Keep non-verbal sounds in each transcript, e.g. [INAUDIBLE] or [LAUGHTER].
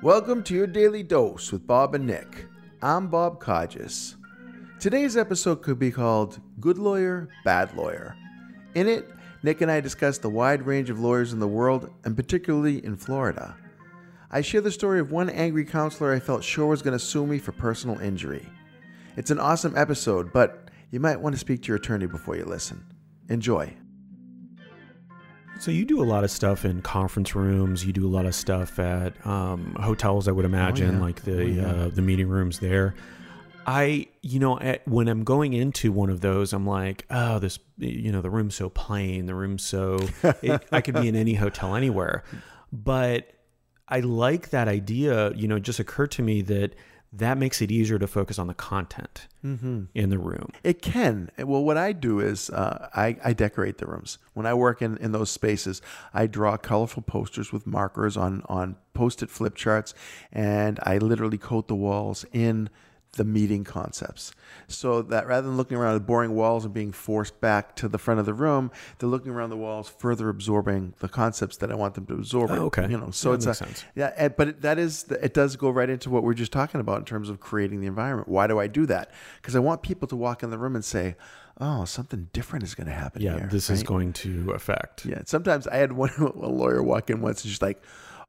Welcome to your daily dose with Bob and Nick. I'm Bob Codges. Today's episode could be called Good Lawyer, Bad Lawyer. In it, Nick and I discuss the wide range of lawyers in the world, and particularly in Florida. I share the story of one angry counselor I felt sure was going to sue me for personal injury. It's an awesome episode, but you might want to speak to your attorney before you listen. Enjoy. So you do a lot of stuff in conference rooms. You do a lot of stuff at um, hotels. I would imagine, yeah. like the Oh, yeah. uh, the meeting rooms there. I, you know, at, when I'm going into one of those, I'm like, oh, this, you know, the room's so plain. The room's so. It, I could be in any hotel anywhere, but I like that idea. You know, it just occurred to me that that makes it easier to focus on the content in the room. It can. Well, what I do is uh, I, I decorate the rooms. When I work in, in those spaces, I draw colorful posters with markers on, on post it flip charts, and I literally coat the walls in the meeting concepts. So that rather than looking around at boring walls and being forced back to the front of the room, they're looking around the walls, further absorbing the concepts that I want them to absorb. Oh, okay. You know, so That it's makes a, sense. yeah, but it, that is it does go right into what we're just talking about in terms of creating the environment. Why do I do that? Because I want people to walk in the room and say, "Oh, something different is going to happen Yeah, here." this is going to affect. Yeah, sometimes I had [LAUGHS] one a lawyer walk in once and she's like,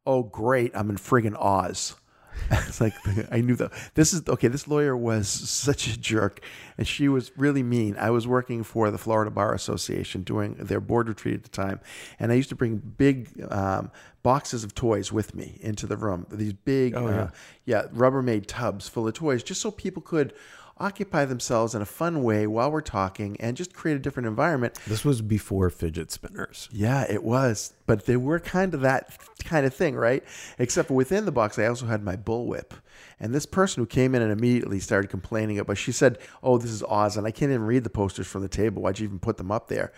"Oh, great, I'm in friggin' Oz." [LAUGHS] it's like [LAUGHS] I knew that this is okay. This lawyer was [LAUGHS] such a jerk, and she was really mean. I was working for the Florida Bar Association doing their board retreat at the time, and I used to bring big um, boxes of toys with me into the room. These big, Oh, uh, yeah, Rubbermaid tubs full of toys, just so people could occupy themselves in a fun way while we're talking and just create a different environment. This was before fidget spinners. Yeah, it was. But they were kind of that kind of thing, right? Except for within the box, I also had my bullwhip. And this person who came in and immediately started complaining about, she said, "Oh, this is Oz," and I can't even read the posters from the table. Why'd you even put them up there?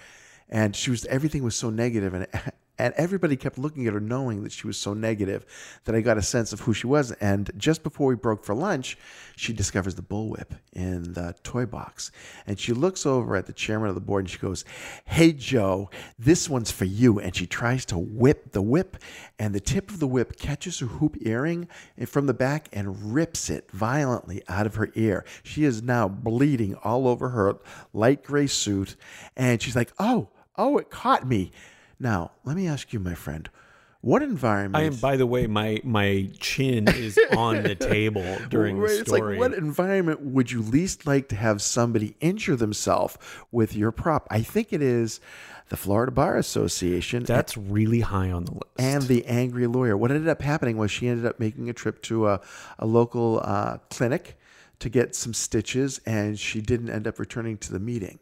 And she was everything was so negative, and [LAUGHS] and everybody kept looking at her, knowing that she was so negative, that I got a sense of who she was. And just before we broke for lunch, she discovers the bullwhip in the toy box, and she looks over at the chairman of the board and she goes, "Hey Joe, this one's for you." And she tries to whip the whip, and the tip of the whip catches her hoop earring from the back and rips it violently out of her ear. She is now bleeding all over her light gray suit, and she's like, "Oh, oh, it caught me." Now, let me ask you, my friend, what environment? I am, by the way, my my chin is on the [LAUGHS] table during Right, the It's like, story. what environment would you least like to have somebody injure themselves with your prop? I think it is the Florida Bar Association That's really high on the list. and the angry lawyer. What ended up happening was she ended up making a trip to a, a local uh, clinic to get some stitches, and she didn't end up returning to the meeting.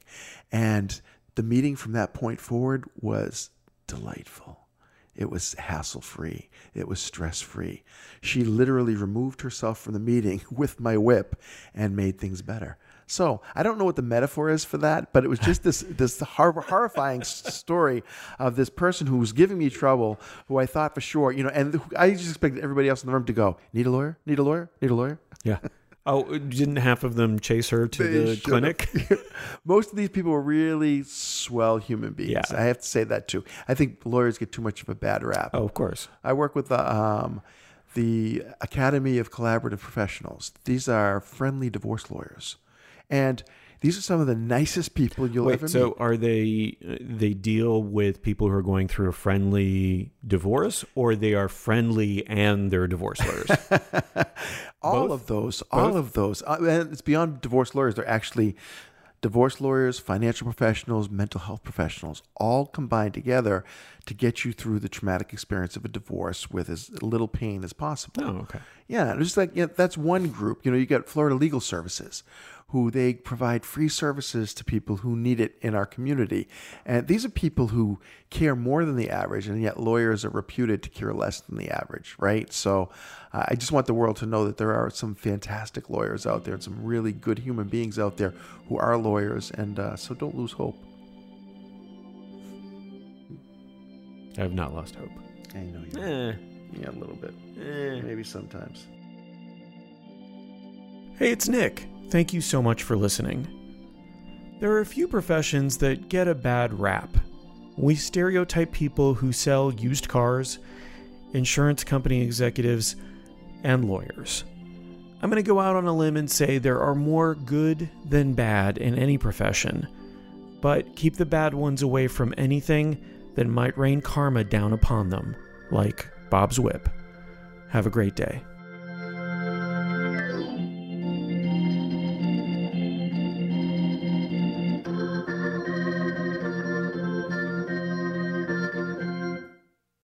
And the meeting from that point forward was delightful. It was hassle free. It was stress free. She literally removed herself from the meeting [LAUGHS] with my whip and made things better. So I don't know what the metaphor is for that, but it was just this [LAUGHS] this hor- horrifying story of this person who was giving me trouble, who I thought for sure, you know, and I just expected everybody else in the room to go, "Need a lawyer? Need a lawyer? Need a lawyer?" yeah. [LAUGHS] Oh, didn't half of them chase her to They the clinic? [LAUGHS] Most of these people were really swell human beings. Yeah. I have to say that too. I think lawyers get too much of a bad rap. oh, of course. I work with the, um, the Academy of Collaborative Professionals. These are friendly divorce lawyers, and these are some of the nicest people you'll ever Wait, so meet. are they they deal with people who are going through a friendly divorce, or they are friendly and they're divorce lawyers? [LAUGHS] all both? of those, all Both? of those, uh, and it's beyond divorce lawyers. They're actually divorce lawyers, financial professionals, mental health professionals, all combined together to get you through the traumatic experience of a divorce with as little pain as possible. oh, okay. Yeah, just like yeah, that's one group. You know, you got Florida Legal Services, who they provide free services to people who need it in our community, and these are people who care more than the average, and yet lawyers are reputed to care less than the average, right? So, uh, I just want the world to know that there are some fantastic lawyers out there, and some really good human beings out there who are lawyers, and uh, so don't lose hope. I have not lost hope. I know you, Eh, yeah, a little bit, eh. maybe sometimes. Hey, it's Nick. Thank you so much for listening. There are a few professions that get a bad rap. We stereotype people who sell used cars, insurance company executives, and lawyers. I'm going to go out on a limb and say there are more good than bad in any profession, but keep the bad ones away from anything that might rain karma down upon them, like Bob's whip. Have a great day.